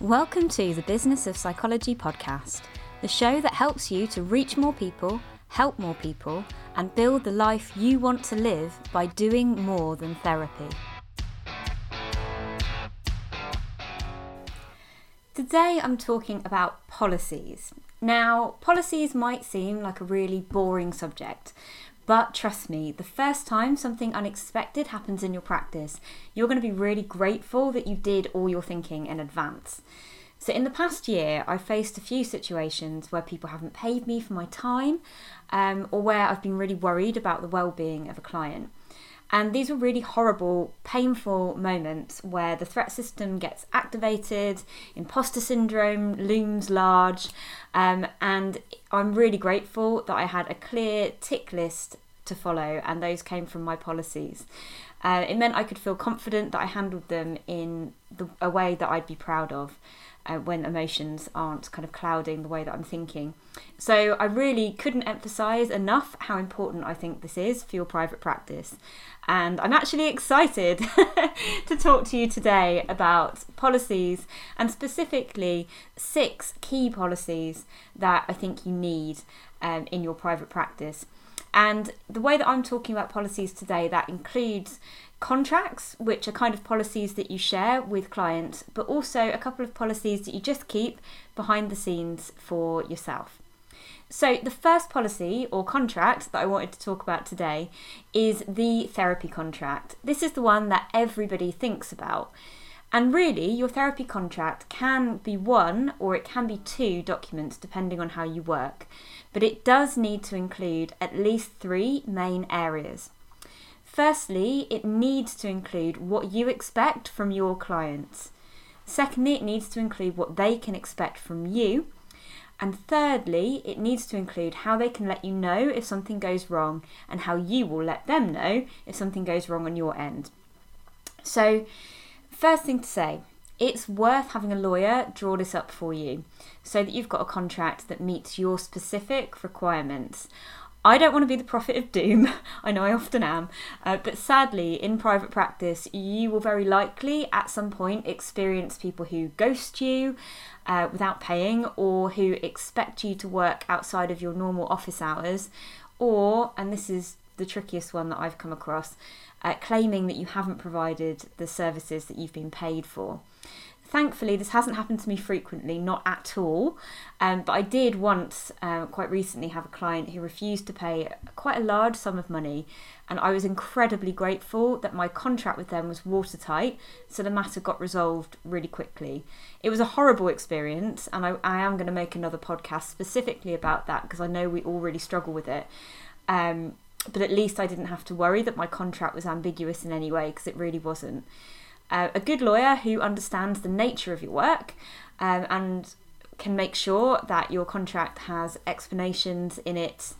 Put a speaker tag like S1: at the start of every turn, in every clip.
S1: Welcome to the Business of Psychology podcast, the show that helps you to reach more people, help more people, and build the life you want to live by doing more than therapy. Today I'm talking about policies. Now, policies might seem like a really boring subject, but trust me, the first time something unexpected happens in your practice, you're going to be really grateful that you did all your thinking in advance. So, in the past year, I've faced a few situations where people haven't paid me for my time um, or where I've been really worried about the well being of a client. And these were really horrible, painful moments where the threat system gets activated, imposter syndrome looms large, um, and I'm really grateful that I had a clear tick list to follow, and those came from my policies. Uh, it meant I could feel confident that I handled them in the, a way that I'd be proud of uh, when emotions aren't kind of clouding the way that I'm thinking. So I really couldn't emphasize enough how important I think this is for your private practice. And I'm actually excited to talk to you today about policies and specifically six key policies that I think you need um, in your private practice. And the way that I'm talking about policies today, that includes contracts, which are kind of policies that you share with clients, but also a couple of policies that you just keep behind the scenes for yourself. So, the first policy or contract that I wanted to talk about today is the therapy contract. This is the one that everybody thinks about. And really, your therapy contract can be one or it can be two documents depending on how you work, but it does need to include at least three main areas. Firstly, it needs to include what you expect from your clients. Secondly, it needs to include what they can expect from you. And thirdly, it needs to include how they can let you know if something goes wrong and how you will let them know if something goes wrong on your end. So, first thing to say, it's worth having a lawyer draw this up for you so that you've got a contract that meets your specific requirements. I don't want to be the prophet of doom. I know I often am. Uh, but sadly, in private practice, you will very likely at some point experience people who ghost you uh, without paying or who expect you to work outside of your normal office hours. Or, and this is the trickiest one that I've come across, uh, claiming that you haven't provided the services that you've been paid for. Thankfully, this hasn't happened to me frequently, not at all. Um, but I did once, uh, quite recently, have a client who refused to pay quite a large sum of money, and I was incredibly grateful that my contract with them was watertight, so the matter got resolved really quickly. It was a horrible experience, and I, I am going to make another podcast specifically about that because I know we all really struggle with it. Um, but at least I didn't have to worry that my contract was ambiguous in any way because it really wasn't uh, a good lawyer who understands the nature of your work um, and can make sure that your contract has explanations in it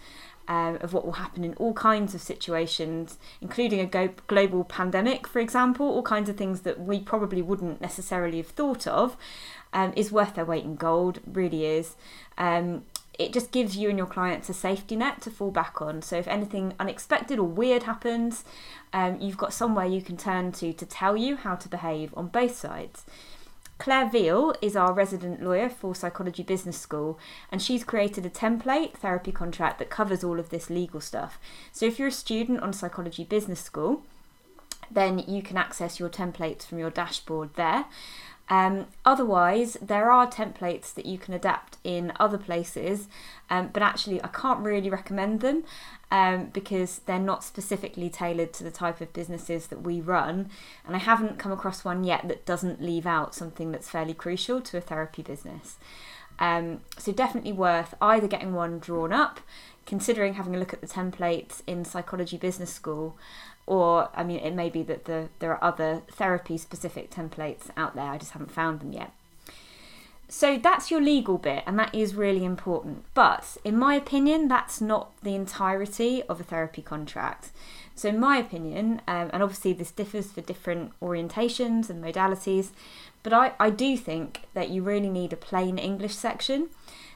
S1: um, of what will happen in all kinds of situations, including a go- global pandemic, for example, all kinds of things that we probably wouldn't necessarily have thought of, um, is worth their weight in gold, really is. Um, it just gives you and your clients a safety net to fall back on. So if anything unexpected or weird happens, um, you've got somewhere you can turn to to tell you how to behave on both sides. Claire Veal is our resident lawyer for Psychology Business School, and she's created a template therapy contract that covers all of this legal stuff. So if you're a student on Psychology Business School, then you can access your templates from your dashboard there. Um, otherwise, there are templates that you can adapt in other places, um, but actually, I can't really recommend them um, because they're not specifically tailored to the type of businesses that we run. And I haven't come across one yet that doesn't leave out something that's fairly crucial to a therapy business. Um, so, definitely worth either getting one drawn up, considering having a look at the templates in Psychology Business School, or I mean, it may be that the, there are other therapy specific templates out there, I just haven't found them yet. So that's your legal bit, and that is really important. But in my opinion, that's not the entirety of a therapy contract. So, in my opinion, um, and obviously this differs for different orientations and modalities, but I, I do think that you really need a plain English section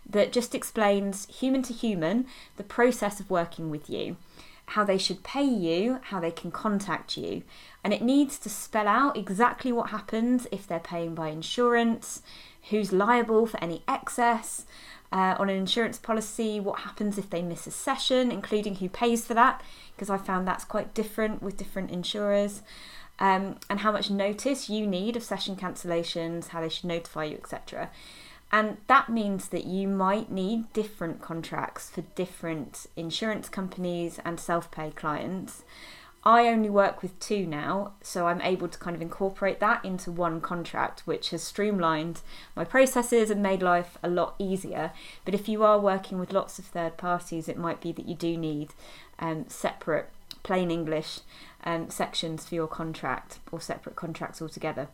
S1: that just explains human to human the process of working with you how they should pay you, how they can contact you. And it needs to spell out exactly what happens if they're paying by insurance, who's liable for any excess uh, on an insurance policy, what happens if they miss a session, including who pays for that, because I found that's quite different with different insurers. Um, and how much notice you need of session cancellations, how they should notify you, etc. And that means that you might need different contracts for different insurance companies and self pay clients. I only work with two now, so I'm able to kind of incorporate that into one contract, which has streamlined my processes and made life a lot easier. But if you are working with lots of third parties, it might be that you do need um, separate plain English um, sections for your contract or separate contracts altogether.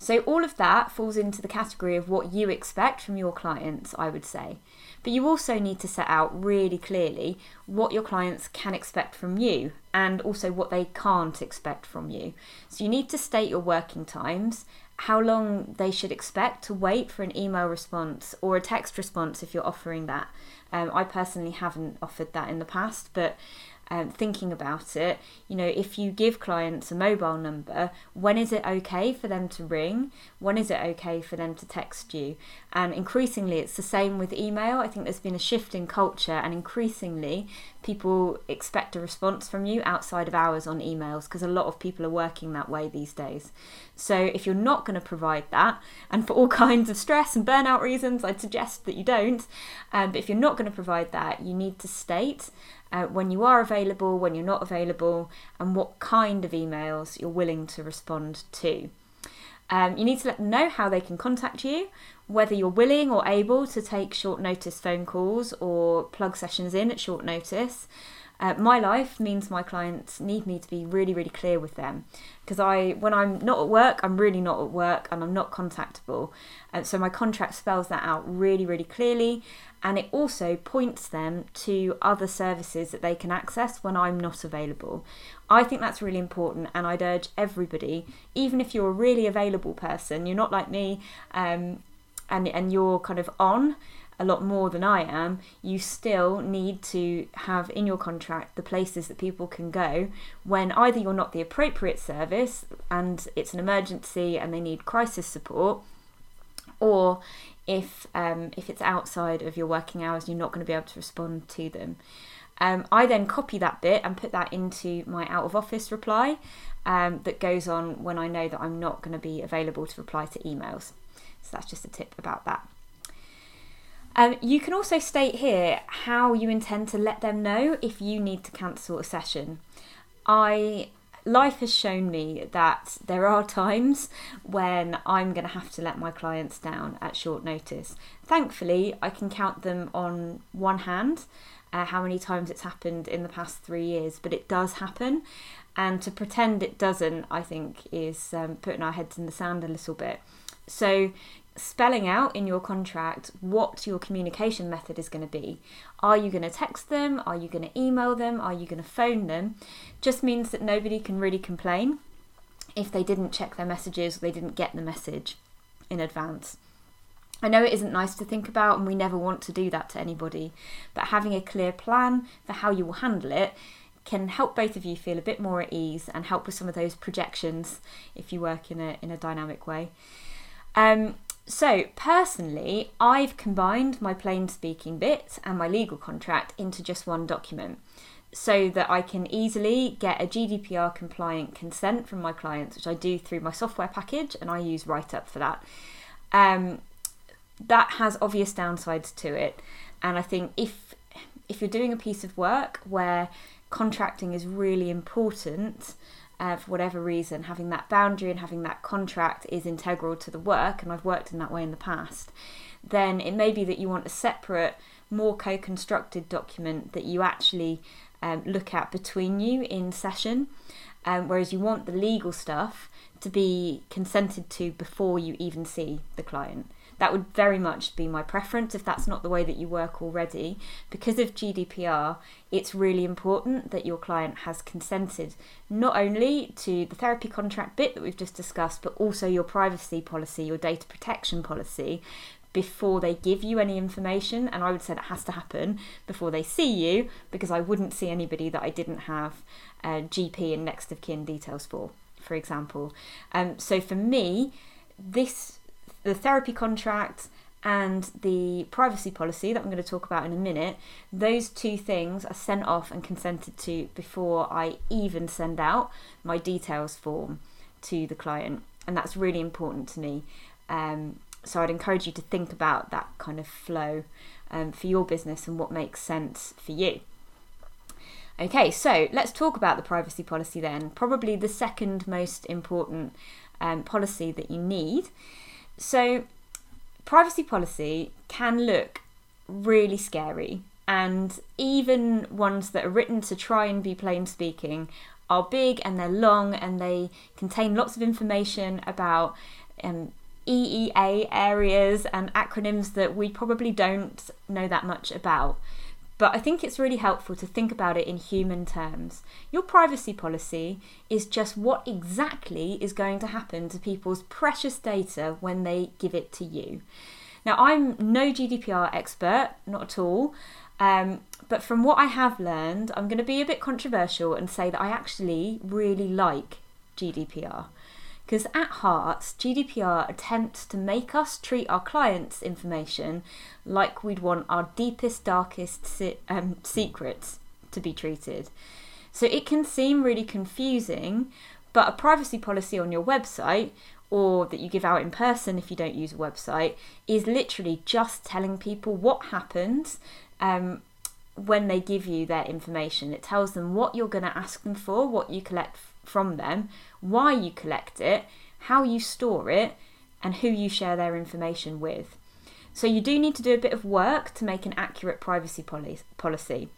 S1: So, all of that falls into the category of what you expect from your clients, I would say. But you also need to set out really clearly what your clients can expect from you and also what they can't expect from you. So, you need to state your working times, how long they should expect to wait for an email response or a text response if you're offering that. Um, I personally haven't offered that in the past, but um, thinking about it, you know, if you give clients a mobile number, when is it okay for them to ring? When is it okay for them to text you? And increasingly, it's the same with email. I think there's been a shift in culture, and increasingly, people expect a response from you outside of hours on emails because a lot of people are working that way these days. So, if you're not going to provide that, and for all kinds of stress and burnout reasons, I'd suggest that you don't. Um, but if you're not going to provide that, you need to state uh, when you are available, when you're not available, and what kind of emails you're willing to respond to. Um, you need to let them know how they can contact you, whether you're willing or able to take short notice phone calls or plug sessions in at short notice. Uh, my life means my clients need me to be really, really clear with them because I, when I'm not at work, I'm really not at work and I'm not contactable. And so my contract spells that out really, really clearly, and it also points them to other services that they can access when I'm not available. I think that's really important, and I'd urge everybody, even if you're a really available person, you're not like me, um, and and you're kind of on a lot more than I am, you still need to have in your contract the places that people can go when either you're not the appropriate service and it's an emergency and they need crisis support, or if um, if it's outside of your working hours, you're not going to be able to respond to them. Um, I then copy that bit and put that into my out of office reply um, that goes on when I know that I'm not going to be available to reply to emails. So that's just a tip about that. Um, you can also state here how you intend to let them know if you need to cancel a session. I life has shown me that there are times when I'm going to have to let my clients down at short notice. Thankfully, I can count them on one hand. Uh, how many times it's happened in the past three years, but it does happen. And to pretend it doesn't, I think, is um, putting our heads in the sand a little bit. So spelling out in your contract what your communication method is going to be. Are you going to text them? Are you going to email them? Are you going to phone them? Just means that nobody can really complain if they didn't check their messages or they didn't get the message in advance. I know it isn't nice to think about, and we never want to do that to anybody, but having a clear plan for how you will handle it can help both of you feel a bit more at ease and help with some of those projections if you work in a in a dynamic way. Um, so, personally, I've combined my plain speaking bit and my legal contract into just one document so that I can easily get a GDPR compliant consent from my clients, which I do through my software package and I use WriteUpp for that. Um, that has obvious downsides to it, and I think if if you're doing a piece of work where contracting is really important, uh, for whatever reason, having that boundary and having that contract is integral to the work, and I've worked in that way in the past, then it may be that you want a separate, more co constructed document that you actually um, look at between you in session, um, whereas you want the legal stuff to be consented to before you even see the client. That would very much be my preference if that's not the way that you work already. Because of GDPR, it's really important that your client has consented not only to the therapy contract bit that we've just discussed, but also your privacy policy, your data protection policy, before they give you any information. And I would say that has to happen before they see you because I wouldn't see anybody that I didn't have GP and next of kin details for, for example. Um, so for me, this the therapy contract and the privacy policy that I'm going to talk about in a minute, those two things are sent off and consented to before I even send out my details form to the client. And that's really important to me. Um, so I'd encourage you to think about that kind of flow um, for your business and what makes sense for you. Okay, so let's talk about the privacy policy then. Probably the second most important um, policy that you need. So, privacy policy can look really scary, and even ones that are written to try and be plain speaking are big and they're long and they contain lots of information about um, EEA areas and acronyms that we probably don't know that much about. But I think it's really helpful to think about it in human terms. Your privacy policy is just what exactly is going to happen to people's precious data when they give it to you. Now, I'm no GDPR expert, not at all. Um, but from what I have learned, I'm going to be a bit controversial and say that I actually really like GDPR. Because at heart, GDPR attempts to make us treat our clients' information like we'd want our deepest, darkest se- um, secrets to be treated. So it can seem really confusing, but a privacy policy on your website or that you give out in person if you don't use a website is literally just telling people what happens um, when they give you their information. It tells them what you're going to ask them for, what you collect from them, why you collect it, how you store it, and who you share their information with. So, you do need to do a bit of work to make an accurate privacy policy.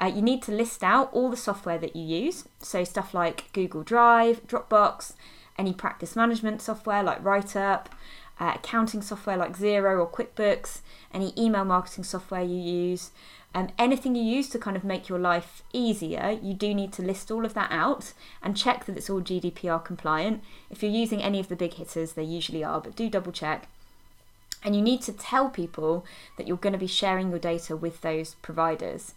S1: Uh, you need to list out all the software that you use, so stuff like Google Drive, Dropbox, any practice management software like WriteUpp, uh, accounting software like Xero or QuickBooks, any email marketing software you use, um, anything you use to kind of make your life easier, you do need to list all of that out and check that it's all GDPR compliant. If you're using any of the big hitters, they usually are, but do double check. And you need to tell people that you're going to be sharing your data with those providers.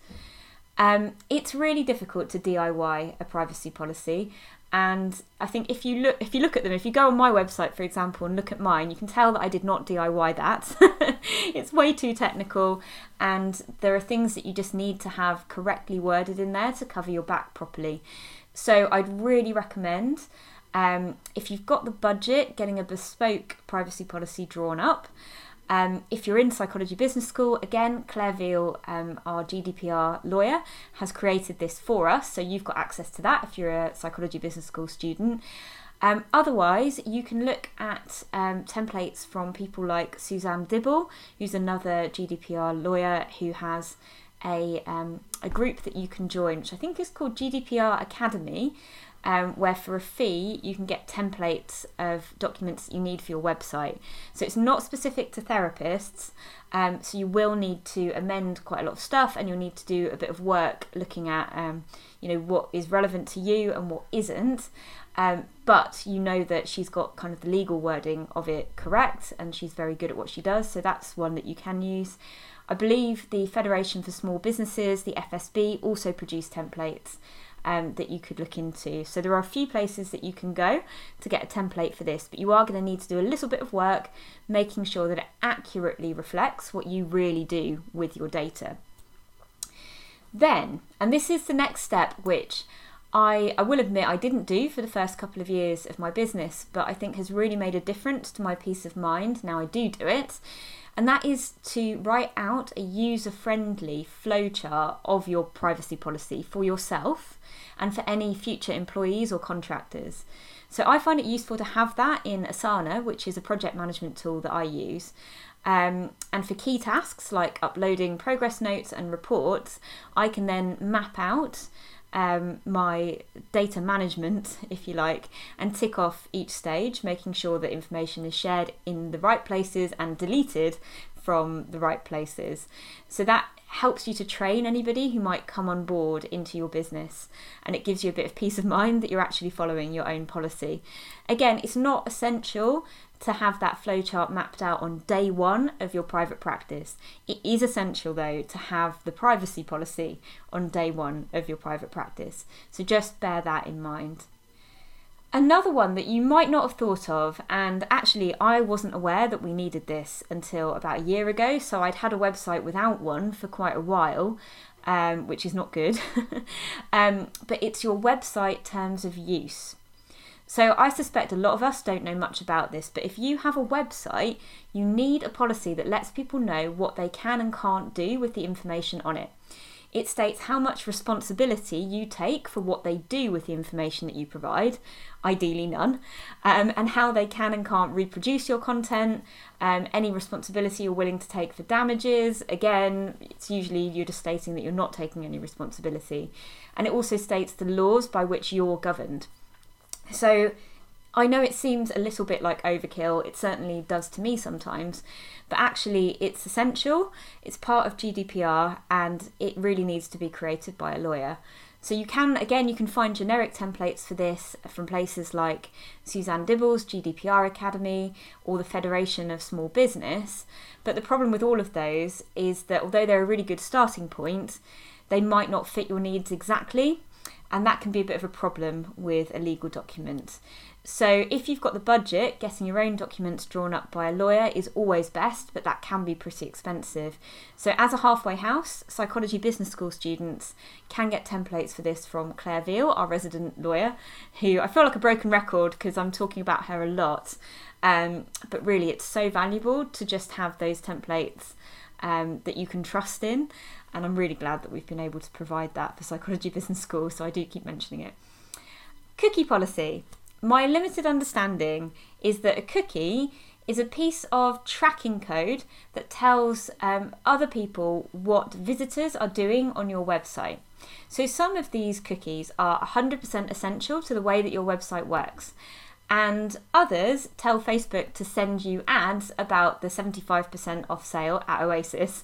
S1: Um, it's really difficult to DIY a privacy policy, and I think if you look if you look at them, if you go on my website, for example, and look at mine, you can tell that I did not DIY that. it's way too technical, and there are things that you just need to have correctly worded in there to cover your back properly. So I'd really recommend. Um, if you've got the budget, getting a bespoke privacy policy drawn up. Um, if you're in Psychology Business School, again, Claire Veal, um, our GDPR lawyer, has created this for us, so you've got access to that if you're a Psychology Business School student. Um, otherwise, you can look at um, templates from people like Suzanne Dibble, who's another GDPR lawyer who has a, um, a group that you can join, which I think is called GDPR Academy um, where for a fee you can get templates of documents you need for your website. So it's not specific to therapists, um, so you will need to amend quite a lot of stuff, and you'll need to do a bit of work looking at, um, you know, what is relevant to you and what isn't. Um, but you know that she's got kind of the legal wording of it correct, and she's very good at what she does. So that's one that you can use. I believe the Federation for Small Businesses, the FSB, also produce templates um, that you could look into. So there are a few places that you can go to get a template for this, but you are going to need to do a little bit of work making sure that it accurately reflects what you really do with your data. Then, and this is the next step, which I, I will admit I didn't do for the first couple of years of my business, but I think has really made a difference to my peace of mind. Now I do do it and that is to write out a user friendly flowchart of your privacy policy for yourself and for any future employees or contractors. So I find it useful to have that in Asana, which is a project management tool that I use. Um, and for key tasks like uploading progress notes and reports, I can then map out um, my data management, if you like, and tick off each stage, making sure that information is shared in the right places and deleted from the right places. So that helps you to train anybody who might come on board into your business and it gives you a bit of peace of mind that you're actually following your own policy. Again, it's not essential to have that flowchart mapped out on day one of your private practice. It is essential, though, to have the privacy policy on day one of your private practice. So just bear that in mind. Another one that you might not have thought of, and actually, I wasn't aware that we needed this until about a year ago. So I'd had a website without one for quite a while, um, which is not good. um, but it's your website terms of use. So I suspect a lot of us don't know much about this, but if you have a website, you need a policy that lets people know what they can and can't do with the information on it. It states how much responsibility you take for what they do with the information that you provide, ideally none, um, and how they can and can't reproduce your content, um, any responsibility you're willing to take for damages. Again, it's usually you're just stating that you're not taking any responsibility. And it also states the laws by which you're governed. So I know it seems a little bit like overkill, it certainly does to me sometimes, but actually it's essential, it's part of GDPR, and it really needs to be created by a lawyer. So you can, again, you can find generic templates for this from places like Suzanne Dibble's GDPR Academy or the Federation of Small Business. But the problem with all of those is that although they're a really good starting point, they might not fit your needs exactly and that can be a bit of a problem with a legal document. So, if you've got the budget, getting your own documents drawn up by a lawyer is always best, but that can be pretty expensive. So, as a halfway house, psychology business school students can get templates for this from Claire Veal, our resident lawyer, who I feel like a broken record because I'm talking about her a lot. Um, but really, it's so valuable to just have those templates um, that you can trust in and I'm really glad that we've been able to provide that for Psychology Business School, so I do keep mentioning it. Cookie policy. My limited understanding is that a cookie is a piece of tracking code that tells um, other people what visitors are doing on your website. So, some of these cookies are 100% essential to the way that your website works, and others tell Facebook to send you ads about the 75% off sale at Oasis.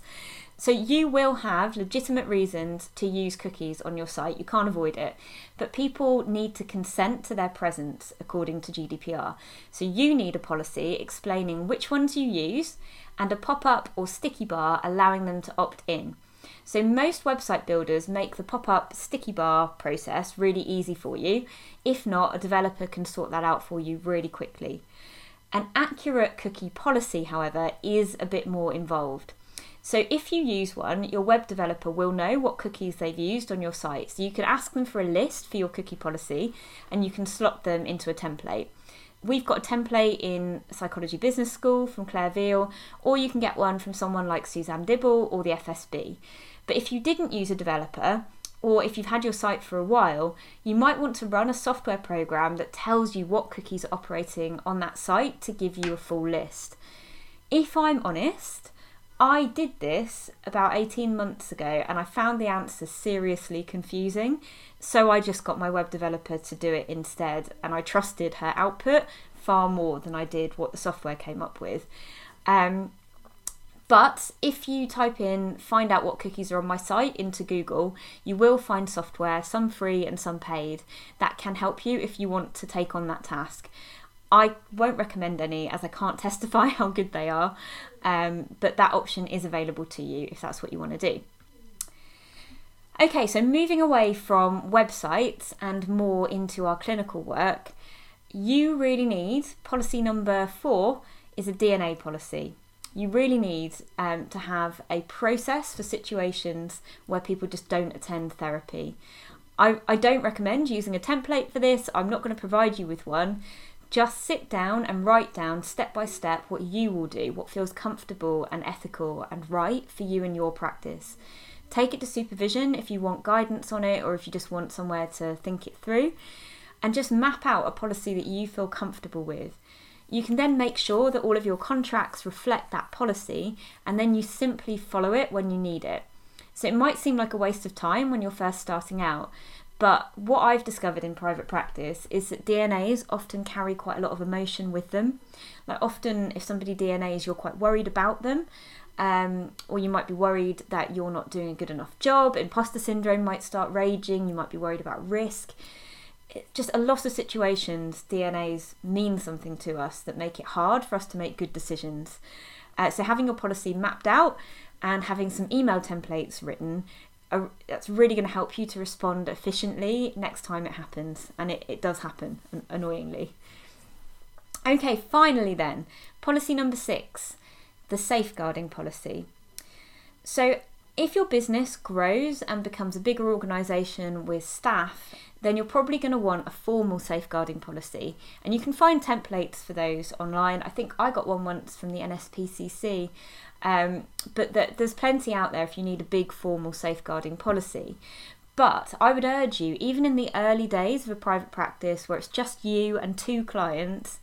S1: So you will have legitimate reasons to use cookies on your site. You can't avoid it. But people need to consent to their presence according to GDPR. So you need a policy explaining which ones you use and a pop up or sticky bar allowing them to opt in. So, most website builders make the pop up sticky bar process really easy for you. If not, a developer can sort that out for you really quickly. An accurate cookie policy, however, is a bit more involved. So if you use one, your web developer will know what cookies they've used on your site. So you can ask them for a list for your cookie policy and you can slot them into a template. We've got a template in Psychology Business School from Claire Veal, or you can get one from someone like Suzanne Dibble or the FSB. But if you didn't use a developer, or if you've had your site for a while, you might want to run a software program that tells you what cookies are operating on that site to give you a full list. If I'm honest, I did this about 18 months ago and I found the answer seriously confusing. So I just got my web developer to do it instead and I trusted her output far more than I did what the software came up with. Um, but if you type in find out what cookies are on my site into Google, you will find software, some free and some paid, that can help you if you want to take on that task. I won't recommend any as I can't testify how good they are, um, but that option is available to you if that's what you want to do. Okay, so moving away from websites and more into our clinical work, you really need policy number four is a DNA policy. You really need um, to have a process for situations where people just don't attend therapy. I, I don't recommend using a template for this, I'm not going to provide you with one just sit down and write down step by step what you will do, what feels comfortable and ethical and right for you and your practice. Take it to supervision if you want guidance on it or if you just want somewhere to think it through. And just map out a policy that you feel comfortable with. You can then make sure that all of your contracts reflect that policy and then you simply follow it when you need it. So it might seem like a waste of time when you're first starting out, but what I've discovered in private practice is that DNAs often carry quite a lot of emotion with them. Like often, if somebody DNAs, you're quite worried about them, um, or you might be worried that you're not doing a good enough job. Imposter syndrome might start raging. You might be worried about risk. just a lot of situations, DNAs mean something to us that make it hard for us to make good decisions. Uh, so having your policy mapped out and having some email templates written are, that's really going to help you to respond efficiently next time it happens and it, it does happen annoyingly. Okay finally then policy number six the safeguarding policy. So if your business grows and becomes a bigger organisation with staff, then you're probably going to want a formal safeguarding policy. And you can find templates for those online. I think I got one once from the NSPCC, um, but that there's plenty out there if you need a big formal safeguarding policy. But I would urge you, even in the early days of a private practice where it's just you and two clients,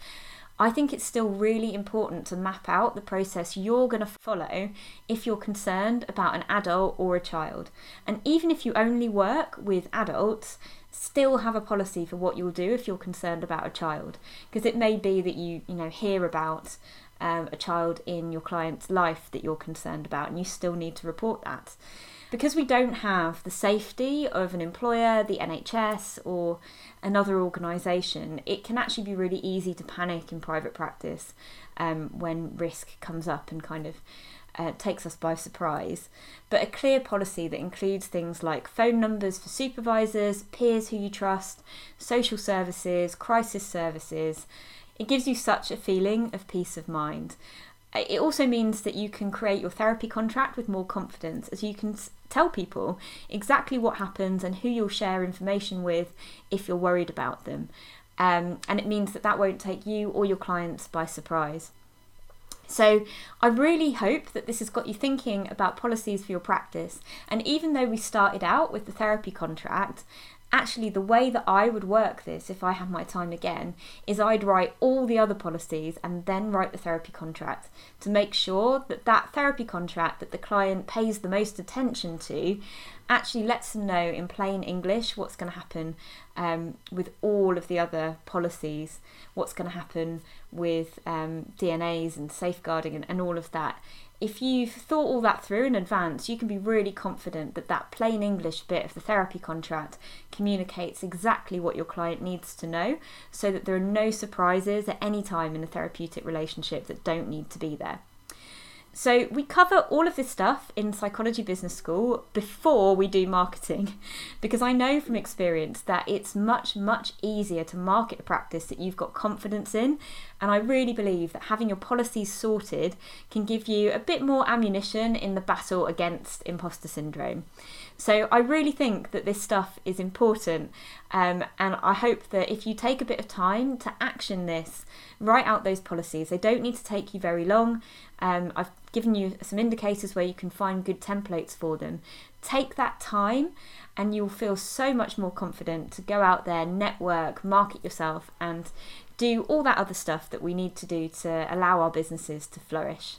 S1: I think it's still really important to map out the process you're going to follow if you're concerned about an adult or a child. And even if you only work with adults, still have a policy for what you'll do if you're concerned about a child. Because it may be that you, you know, hear about um, a child in your client's life that you're concerned about, and you still need to report that. Because we don't have the safety of an employer, the NHS, or another organisation, it can actually be really easy to panic in private practice um, when risk comes up and kind of uh, takes us by surprise. But a clear policy that includes things like phone numbers for supervisors, peers who you trust, social services, crisis services, it gives you such a feeling of peace of mind. It also means that you can create your therapy contract with more confidence as you can tell people exactly what happens and who you'll share information with if you're worried about them. Um, and it means that that won't take you or your clients by surprise. So, I really hope that this has got you thinking about policies for your practice. And even though we started out with the therapy contract, actually the way that I would work this if I had my time again is I'd write all the other policies and then write the therapy contract to make sure that that therapy contract that the client pays the most attention to actually lets them know in plain English what's going to happen um, with all of the other policies, what's going to happen with um, DNAs and safeguarding and, and all of that if you've thought all that through in advance, you can be really confident that that plain English bit of the therapy contract communicates exactly what your client needs to know so that there are no surprises at any time in a therapeutic relationship that don't need to be there. So, we cover all of this stuff in Psychology Business School before we do marketing, because I know from experience that it's much, much easier to market a practice that you've got confidence in. And I really believe that having your policies sorted can give you a bit more ammunition in the battle against imposter syndrome. So I really think that this stuff is important, um, and I hope that if you take a bit of time to action this, write out those policies. They don't need to take you very long. Um, I've given you some indicators where you can find good templates for them. Take that time, and you'll feel so much more confident to go out there, network, market yourself, and do all that other stuff that we need to do to allow our businesses to flourish.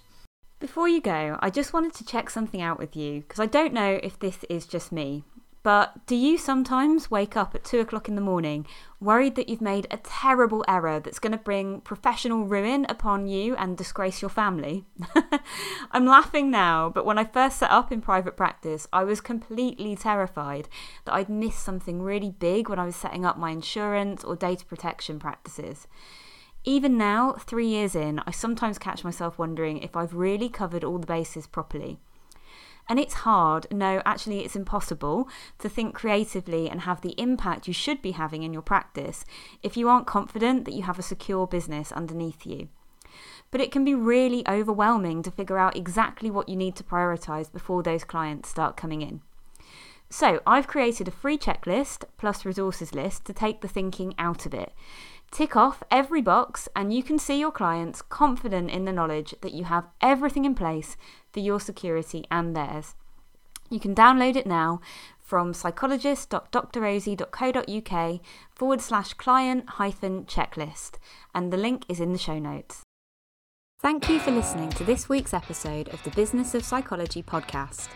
S1: Before you go, I just wanted to check something out with you because I don't know if this is just me. But do you sometimes wake up at two o'clock in the morning worried that you've made a terrible error that's going to bring professional ruin upon you and disgrace your family? I'm laughing now, but when I first set up in private practice, I was completely terrified that I'd miss something really big when I was setting up my insurance or data protection practices. Even now, three years in, I sometimes catch myself wondering if I've really covered all the bases properly. And it's hard, no, actually, it's impossible to think creatively and have the impact you should be having in your practice if you aren't confident that you have a secure business underneath you. But it can be really overwhelming to figure out exactly what you need to prioritise before those clients start coming in. So, I've created a free checklist plus resources list to take the thinking out of it. Tick off every box, and you can see your clients confident in the knowledge that you have everything in place for your security and theirs. You can download it now from psychologist.drrosie.co.uk forward slash client hyphen checklist, and the link is in the show notes. Thank you for listening to this week's episode of the Business of Psychology podcast.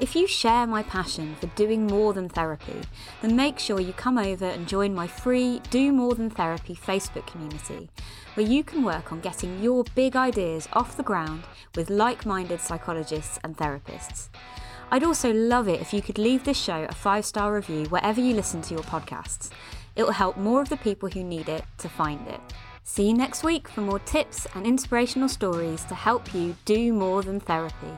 S1: If you share my passion for doing more than therapy, then make sure you come over and join my free Do More Than Therapy Facebook community, where you can work on getting your big ideas off the ground with like minded psychologists and therapists. I'd also love it if you could leave this show a five star review wherever you listen to your podcasts. it will help more of the people who need it to find it. See you next week for more tips and inspirational stories to help you do more than therapy.